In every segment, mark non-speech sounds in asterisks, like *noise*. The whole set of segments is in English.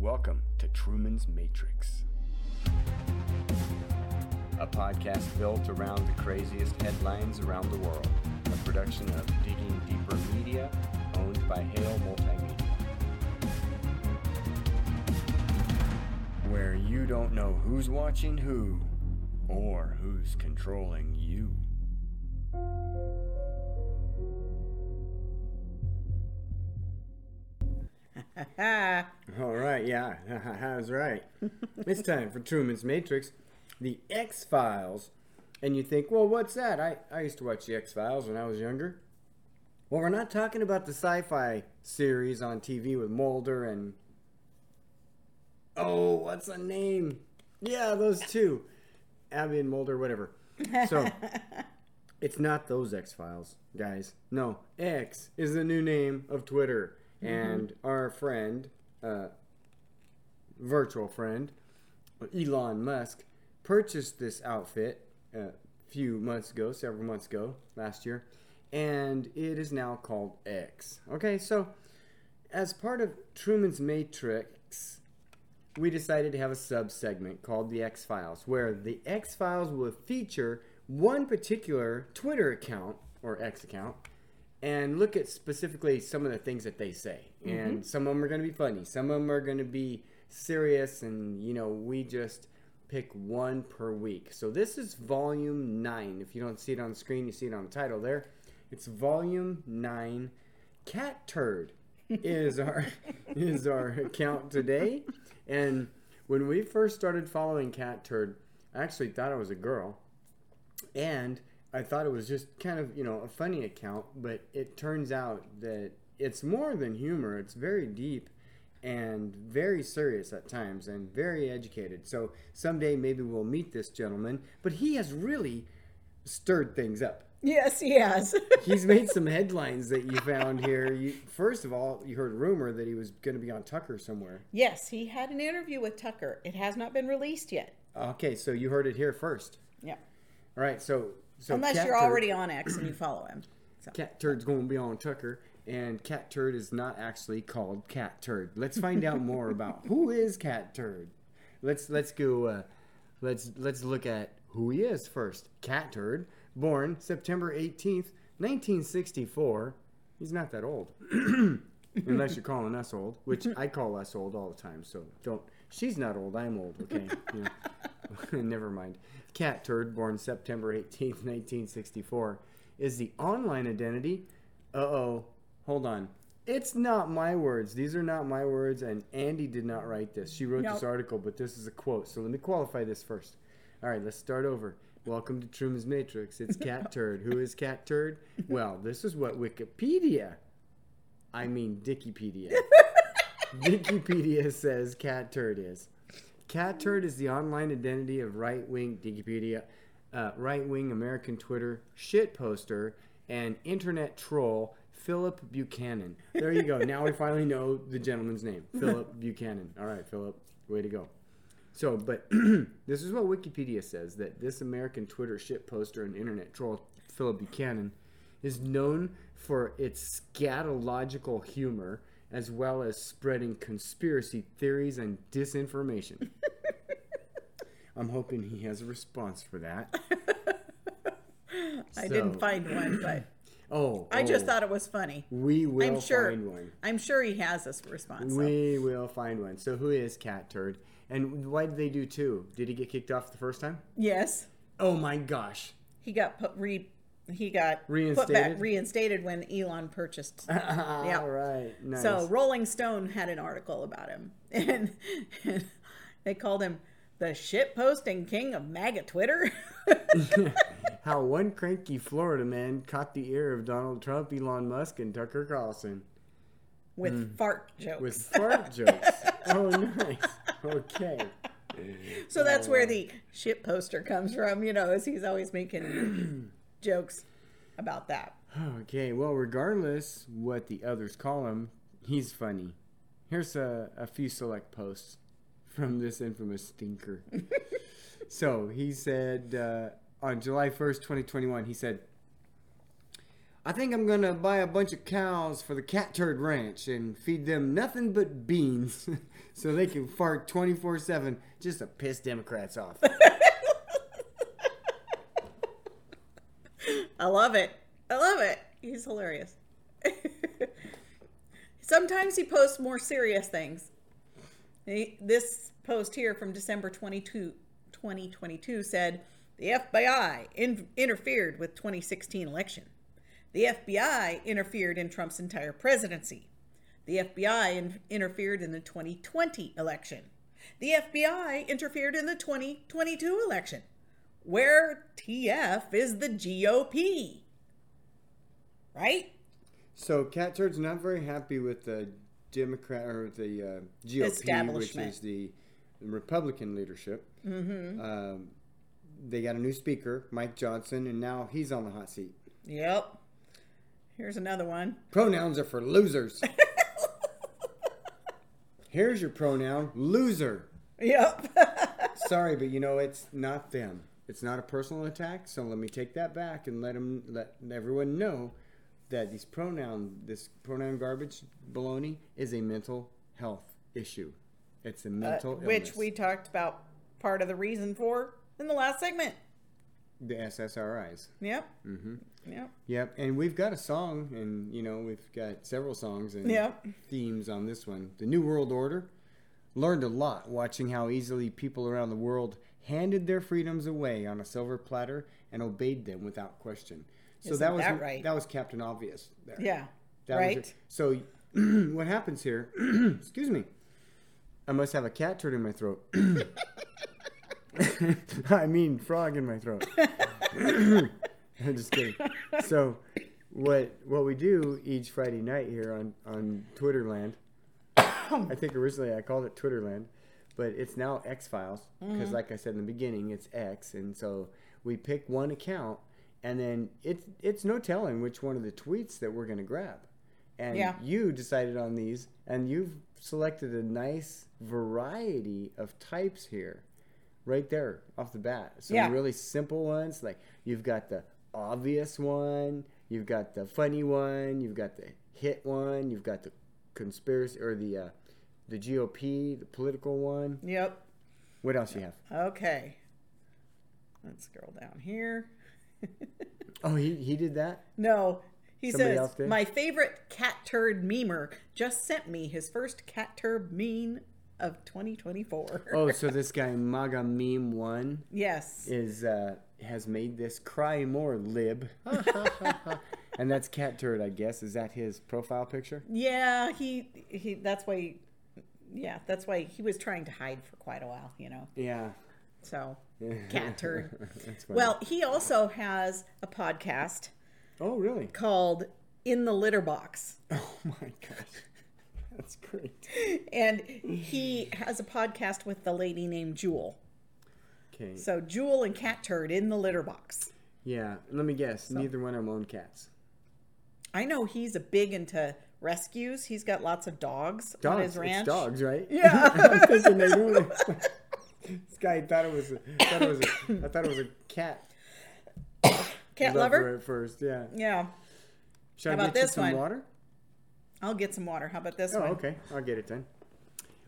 Welcome to Truman's Matrix, a podcast built around the craziest headlines around the world. A production of Digging Deeper Media, owned by Hale Multimedia. Where you don't know who's watching who or who's controlling you. *laughs* All right, yeah, *laughs* that's right. it's time for Truman's Matrix, the X Files. And you think, well, what's that? I, I used to watch the X Files when I was younger. Well, we're not talking about the sci fi series on TV with Mulder and. Oh, what's the name? Yeah, those two. Abby and Mulder, whatever. So, *laughs* it's not those X Files, guys. No, X is the new name of Twitter. And our friend, uh, virtual friend, Elon Musk, purchased this outfit a few months ago, several months ago, last year, and it is now called X. Okay, so as part of Truman's Matrix, we decided to have a sub segment called the X Files, where the X Files will feature one particular Twitter account or X account and look at specifically some of the things that they say. Mm-hmm. And some of them are going to be funny, some of them are going to be serious, and you know, we just pick one per week. So this is volume nine. If you don't see it on the screen, you see it on the title there. It's volume nine. Cat turd *laughs* is our is our account today. And when we first started following Cat Turd, I actually thought it was a girl. And I thought it was just kind of, you know, a funny account, but it turns out that it's more than humor. It's very deep and very serious at times and very educated. So someday maybe we'll meet this gentleman, but he has really stirred things up. Yes, he has. *laughs* He's made some headlines that you found here. You, first of all, you heard rumor that he was going to be on Tucker somewhere. yes, he had an interview with Tucker. It has not been released yet. Okay, so you heard it here first. Yeah. All right, so so Unless Cat you're Turd- already on X and you follow him. *clears throat* So. Cat Turd's going to be on Tucker, and Cat Turd is not actually called Cat Turd. Let's find out more about *laughs* who is Cat Turd. Let's let's go. Uh, let's let's look at who he is first. Cat Turd, born September eighteenth, nineteen sixty four. He's not that old, *clears throat* unless you're calling us old, which *laughs* I call us old all the time. So don't. She's not old. I'm old. Okay. *laughs* Yeah. Never mind. Cat Turd, born September 18th, 1964, is the online identity. Uh oh. Hold on. It's not my words. These are not my words, and Andy did not write this. She wrote this article, but this is a quote. So let me qualify this first. All right, let's start over. Welcome to Truman's Matrix. It's Cat *laughs* Turd. Who is Cat Turd? Well, this is what Wikipedia, I mean Dickipedia. *laughs* Wikipedia says Cat Turd is. Cat Turd is the online identity of right wing Wikipedia, uh, right wing American Twitter shit poster and internet troll Phillip Buchanan. There you go. *laughs* now we finally know the gentleman's name, Phillip Buchanan. All right, Phillip, way to go. So, but *clears throat* this is what Wikipedia says that this American Twitter shit poster and internet troll Phillip Buchanan is known for its scatological humor as well as spreading conspiracy theories and disinformation. I'm hoping he has a response for that. *laughs* I didn't find one, but *clears throat* Oh, I just oh, thought it was funny. we will I'm sure. find one. I'm sure he has this response. so. We will find one. So who is Cat Turd? And why did they do two? Did he get kicked off the first time? Yes, Oh my gosh. he got put re. He got put Reinstated? back reinstated when Elon purchased. yeah. *laughs* All right. Nice. So Rolling Stone had an article about him, and, *laughs* and they called him the shit posting king of MAGA Twitter. *laughs* How one cranky Florida man caught the ear of Donald Trump, Elon Musk, and Tucker Carlson with hmm. fart jokes. With fart *laughs* jokes. Oh, nice. Okay. so that's where uh, the shit poster comes from, you know, as he's always making *clears throat* jokes about that. Okay. Well, regardless what the others call him, he's funny. Here's a, a few select posts from this infamous stinker. so he said uh, on July 1st, 2021, he said, I think I'm gonna buy a bunch of cows for the cat turd ranch and feed them nothing but beans *laughs* so they can fart 24 7 just to piss Democrats off. *laughs* I love it. I love it. He's hilarious. *laughs* Sometimes he posts more serious things. This post here from December 22, 2022 said the FBI in- interfered with 2016 election. The FBI interfered in Trump's entire presidency. The FBI in- interfered in the 2020 election. The FBI interfered in the 2022 election. Where TF is the GOP? Right? So cat turd's not very happy with the Democrat or the uh, GOP, which is the Republican leadership. Mm-hmm. Um, they got a new speaker, Mike Johnson, and now he's on the hot seat. Yep. Here's another one. Pronouns are for losers. *laughs* Here's your pronoun, loser. Yep. *laughs* Sorry, but you know it's not them. It's not a personal attack. So let me take that back and let them let everyone know that these pronoun this pronoun garbage baloney is a mental health issue. It's a mental Uh, which illness. we talked about part of the reason for in the last segment. the SSRIs. Yep. Mm-hmm. Yep. Yep, and we've got a song, and you know we've got several songs and Yep. themes on this one. The New World Order learned a lot watching how easily people around the world handed their freedoms away on a silver platter and obeyed them without question. So Isn't that was that right? that was Captain Obvious. There. Yeah. That was right. So *clears throat* what happens here? *clears throat* excuse me. I must have a cat turd in my throat. *clears throat* I mean, frog in my throat. *laughs* I'm just kidding. So, what what we do each Friday night here on on Twitterland? I think originally I called it Twitterland, but it's now X Files because, mm-hmm. like I said in the beginning, it's X, and so we pick one account, and then it's it's no telling which one of the tweets that we're gonna grab. And Yeah. you decided on these, and you've selected a nice variety of types here right there off the bat. Some Yeah. really simple ones. Like you've got the obvious one, you've got the funny one, you've got the hit one, you've got the conspiracy or the uh, the GOP, the political one. Yep. What else you have? Okay. Let's scroll down here. *laughs* Oh, he he did that. No. He Somebody says? My favorite cat turd memer just sent me his first cat turd meme of 2024. Oh, so *laughs* this guy Maga Meme One yes. is uh, has made this cry more lib, *laughs* and that's cat turd. I guess is that his profile picture? Yeah, he he that's why he, yeah, that's why he was trying to hide for quite a while, you know. Yeah. So, cat *laughs* turd. Well, he also has a podcast oh really? called In the Litter Box. *laughs* Oh my gosh, that's great. And he has a podcast with the lady named Jewel. Okay. So, Jewel and Cat Turd in the litter box. Yeah. Let me guess. Neither one of them own cats. I know he's a big into rescues. He's got lots of dogs, on his ranch. Dogs, right? Yeah. *laughs* this guy thought it was. A, thought it was. A, I thought it was a cat. Cat lover lover? at first. Yeah. Yeah. Should How I about get you this some one? water? I'll get some water. How about this Oh, one? okay. I'll get it then.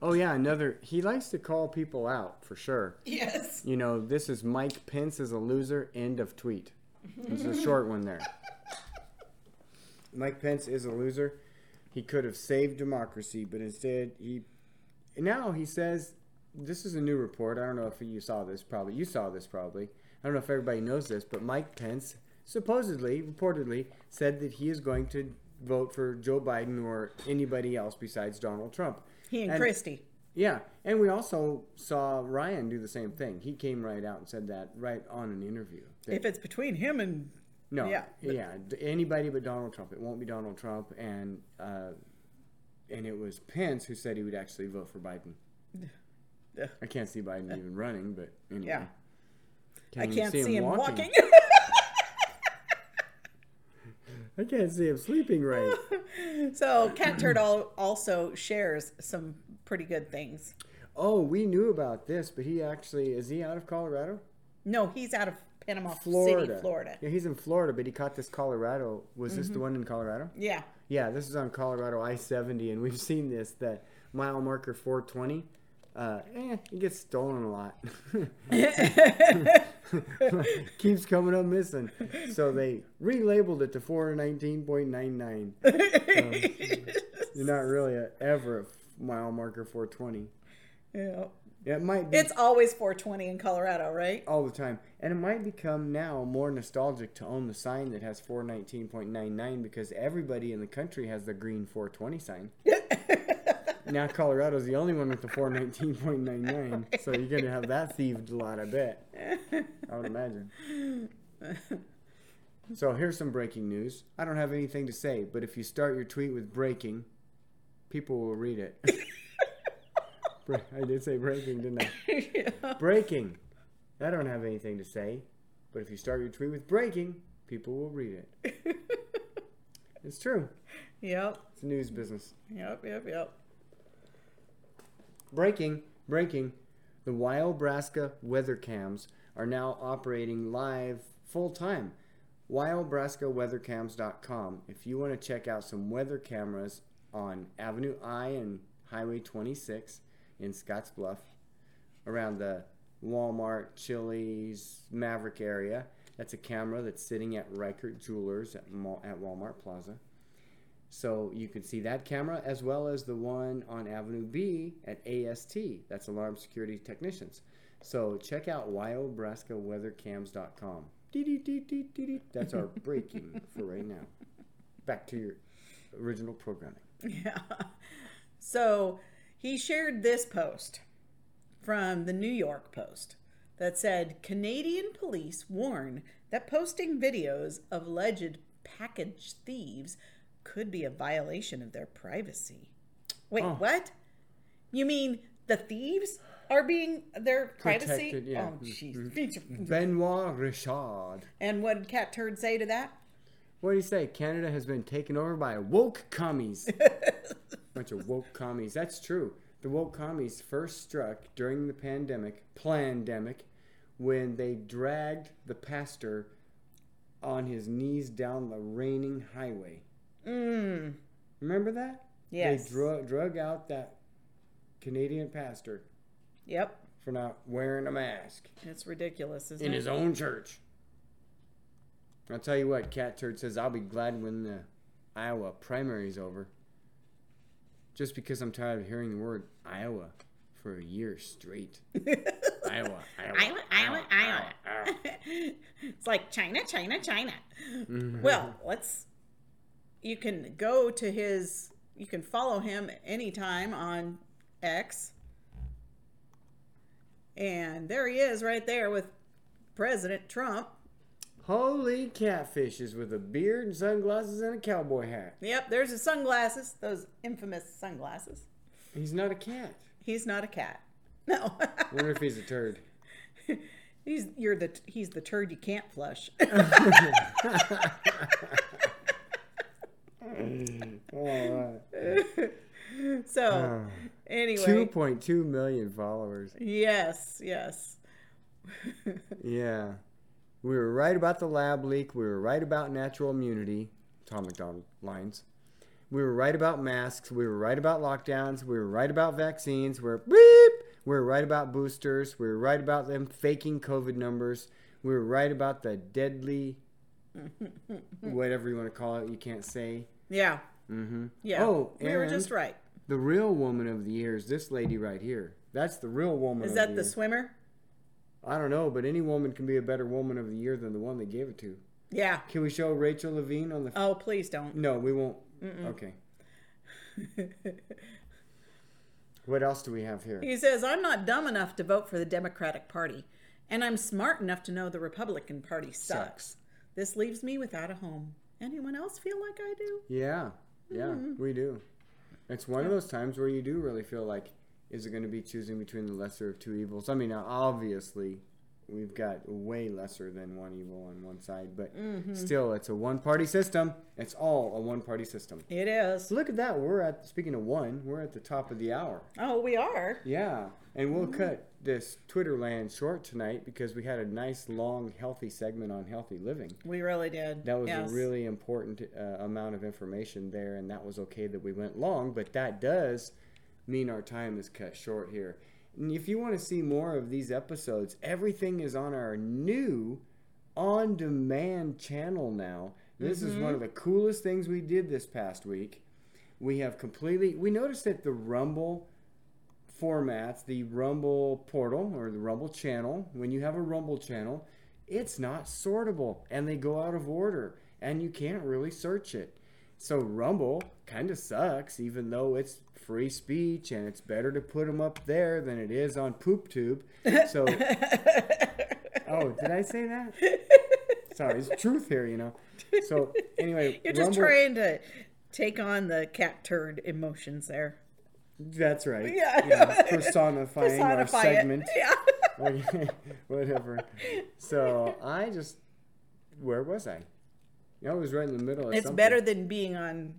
Oh yeah, another. He likes to call people out for sure. Yes. You know, this is Mike Pence is a loser. End of tweet. It's a short one there. Mike Pence is a loser. He could have saved democracy, but instead he. Now he says, this is a new report. I don't know if you saw this. Probably you saw this. Probably I don't know if everybody knows this, but Mike Pence supposedly, reportedly, said that he is going to vote for Joe Biden or anybody else besides Donald Trump. He and, And- Christie. Yeah, and we also saw Ryan do the same thing. He came right out and said that right on an interview. If it's between him and no, yeah, yeah, anybody but Donald Trump. It won't be Donald Trump, and uh, and it was Pence who said he would actually vote for Biden. I can't see Biden even running, but anyway. Yeah. Can I can't see him walking. *laughs* I can't see him sleeping right. *laughs* so Cat Turd al- also shares some pretty good things. oh, we knew about this, but he actually is he out of Colorado? No, he's out of Panama Florida. City, Florida. Yeah, he's in Florida, but he caught this Colorado. Was this Mm-hmm. the one in Colorado? Yeah. Yeah, this is on Colorado I 70, and we've seen this that mile marker 420. Uh, eh, it gets stolen a lot. *laughs* *laughs* Keeps coming up missing. So they relabeled it to 419.99. *laughs* You're not really a, ever a mile marker 420. yeah. It might be It's always 420 in Colorado, right? all the time. And it might become now more nostalgic to own the sign that has 419.99 because everybody in the country has the green 420 sign. Now Colorado's the only one with the 419.99. So you're going to have that thieved a lot, I bet. I would imagine. So here's some breaking news. I don't have anything to say, but if you start your tweet with breaking, people will read it. *laughs* I did say breaking, didn't I? yeah. Breaking. I don't have anything to say, but if you start your tweet with breaking, people will read it. *laughs* It's true. Yep. It's news business. Yep. Yep. Yep. Breaking, breaking. The Wyobraska weather cams are now operating live full time. WyobraskaWeathercams.com. If you want to check out some weather cameras on Avenue I and Highway 26 in Scottsbluff, around the Walmart, Chili's, Maverick area, that's a camera that's sitting at Reichert Jewelers at Walmart Plaza. So you can see that camera as well as the one on Avenue B at AST. That's Alarm Security Technicians. So check out WyobraskaWeatherCams.com. That's our *laughs* breaking for right now. Back to your original programming. Yeah. So he shared this post from the New York Post that said Canadian police warn that posting videos of alleged package thieves could be a violation of their privacy. Wait, Oh. what? You mean the thieves are being their privacy? Protected, yeah. Oh, jeez. Mm-hmm. Benoit Richard. and what did Cat Turd say to that? What do you say? Canada has been taken over by woke commies. *laughs* Bunch of woke commies. That's true. The woke commies first struck during the pandemic, pandemic, when they dragged the pastor on his knees down the raining highway. Mm. Remember that? Yes. They drug, drug out that Canadian pastor Yep. for not wearing a mask It's ridiculous, isn't it? in it? his own church. I'll tell you what, Cat Turd says, I'll be glad when the Iowa primary's over. Just because I'm tired of hearing the word Iowa for a year straight. *laughs* Iowa, Iowa, Iowa, Iowa, Iowa. *laughs* it's like China, China, China. Well, let's. You can go to his. You can follow him anytime on X. And there he is right there with President Trump. Holy catfishes with a beard and sunglasses and a cowboy hat. Yep, there's his sunglasses, those infamous sunglasses. He's not a cat. He's not a cat. *laughs* No. Wonder if he's a turd. *laughs* he's you're the he's the turd you can't flush. *laughs* *laughs* All so, right. anyway. 2.2 million followers. Yes, yes. *laughs* Yeah. We were right about the lab leak. We were right about natural immunity. Tom MacDonald lines. We were right about masks. We were right about lockdowns. We were right about vaccines. We're beep. We were right about boosters. We were right about them faking COVID numbers. We were right about the deadly, *laughs* whatever you want to call it, you can't say. Yeah. Mm-hmm. Yeah. Oh, we were and just right. The real woman of the year is this lady right here. That's the real woman. Is of that the the year. swimmer? I don't know, but any woman can be a better woman of the year than the one they gave it to. Yeah. Can we show Rachel Levine on the? Oh, please don't. No, we won't. Okay. *laughs* What else do we have here? he says, I'm not dumb enough to vote for the Democratic Party, and I'm smart enough to know the Republican Party sucks. Sucks. This leaves me without a home. Anyone else feel like I do? Yeah, yeah, Mm-hmm. we do. It's one of those times where you do really feel like, is it going to be choosing between the lesser of two evils? I mean, obviously, we've got way lesser than one evil on one side, but Mm-hmm. still, it's a one-party system. It's all a one-party system. It is. Look at that. We're at speaking of one, we're at the top of the hour. Oh, we are. Yeah, and we'll cut this Twitter land short tonight because we had a nice, long, healthy segment on healthy living. We really did. That was Yes. a really important uh, amount of information there, and that was okay that we went long, but that does mean our time is cut short here. And if you want to see more of these episodes, everything is on our new on demand channel now. This is one mm-hmm. of the coolest things we did this past week. We have completely, we noticed that the Rumble formats, the Rumble portal or the Rumble channel, when you have a Rumble channel, it's not sortable and they go out of order and you can't really search it. So Rumble kind of sucks, even though it's free speech and it's better to put them up there than it is on PoopTube. *laughs* So, oh, did I say that? Sorry, it's truth here, you know. So anyway, *laughs* You're just Rumble- trying to take on the cat turd emotions there. That's right. Yeah. personifying our segment. it. *laughs* Yeah. Whatever. So I just, where was I? Yeah, I was right in the middle of It's something. better than being on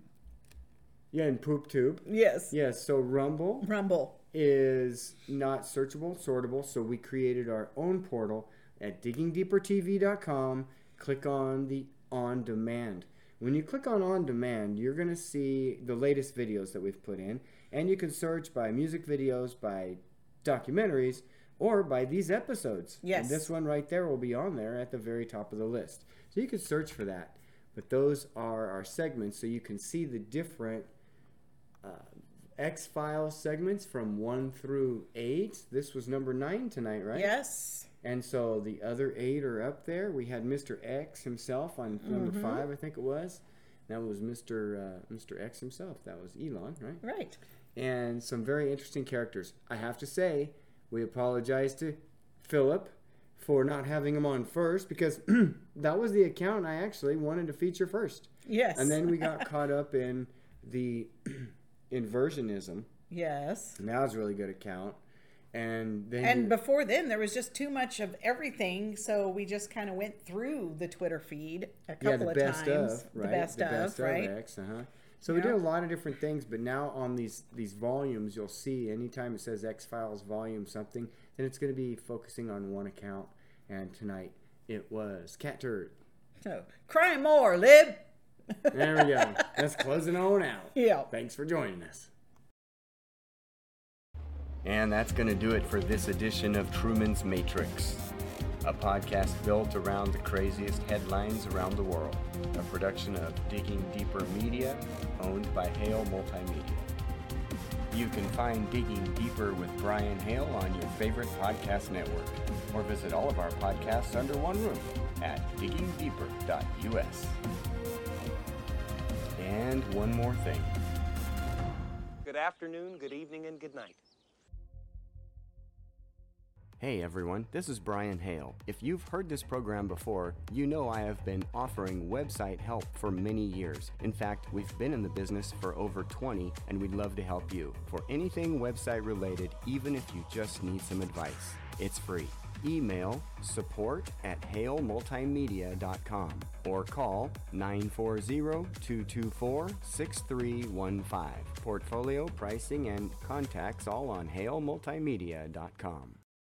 Yeah, in Poop Tube. yes. Yes, so Rumble Rumble. is not searchable, sortable, so we created our own portal at diggingdeepertv.com. Click on the on demand. When you click on on demand, you're going to see the latest videos that we've put in, and you can search by music videos, by documentaries, or by these episodes. Yes. And this one right there will be on there at the very top of the list. So you can search for that. But those are our segments, so you can see the different X Files segments from one through eight. This was number nine tonight, right? Yes. And so the other eight are up there. We had Mr. X himself on number Mm-hmm. five, I think it was. That was Mr. Uh, Mr. X himself. That was Elon, right? Right. And some very interesting characters. I have to say, we apologize to Phillip for not having him on first because *clears throat* that was the account I actually wanted to feature first. Yes. And then we *laughs* got caught up in the inversionism. Yes. Now a really good account. And then And before then, there was just too much of everything, so we just kind of went through the Twitter feed a couple yeah, the of best times. of right, The best of, right? X, uh-huh. So we did a lot of different things, but now on these these volumes, you'll see anytime it says X Files Volume something, then it's going to be focusing on one account. And tonight it was Cat Turd. So, cry more, Lib. There we go. Let's close it on out. Yeah. Thanks for joining us. And that's going to do it for this edition of Truman's Matrix, a podcast built around the craziest headlines around the world, a production of Digging Deeper Media, owned by Hale Multimedia. You can find Digging Deeper with Brian Hale on your favorite podcast network, or visit all of our podcasts under one roof at diggingdeeper.us. And one more thing. Good afternoon, good evening, and good night. Hey everyone, this is Brian Hale. If you've heard this program before, you know I have been offering website help for many years. In fact, we've been in the business for over 20 and we'd love to help you for anything website related, even if you just need some advice. It's free. Email support at halemultimedia.com or call 940-224-6315. Portfolio pricing and contacts all on halemultimedia.com.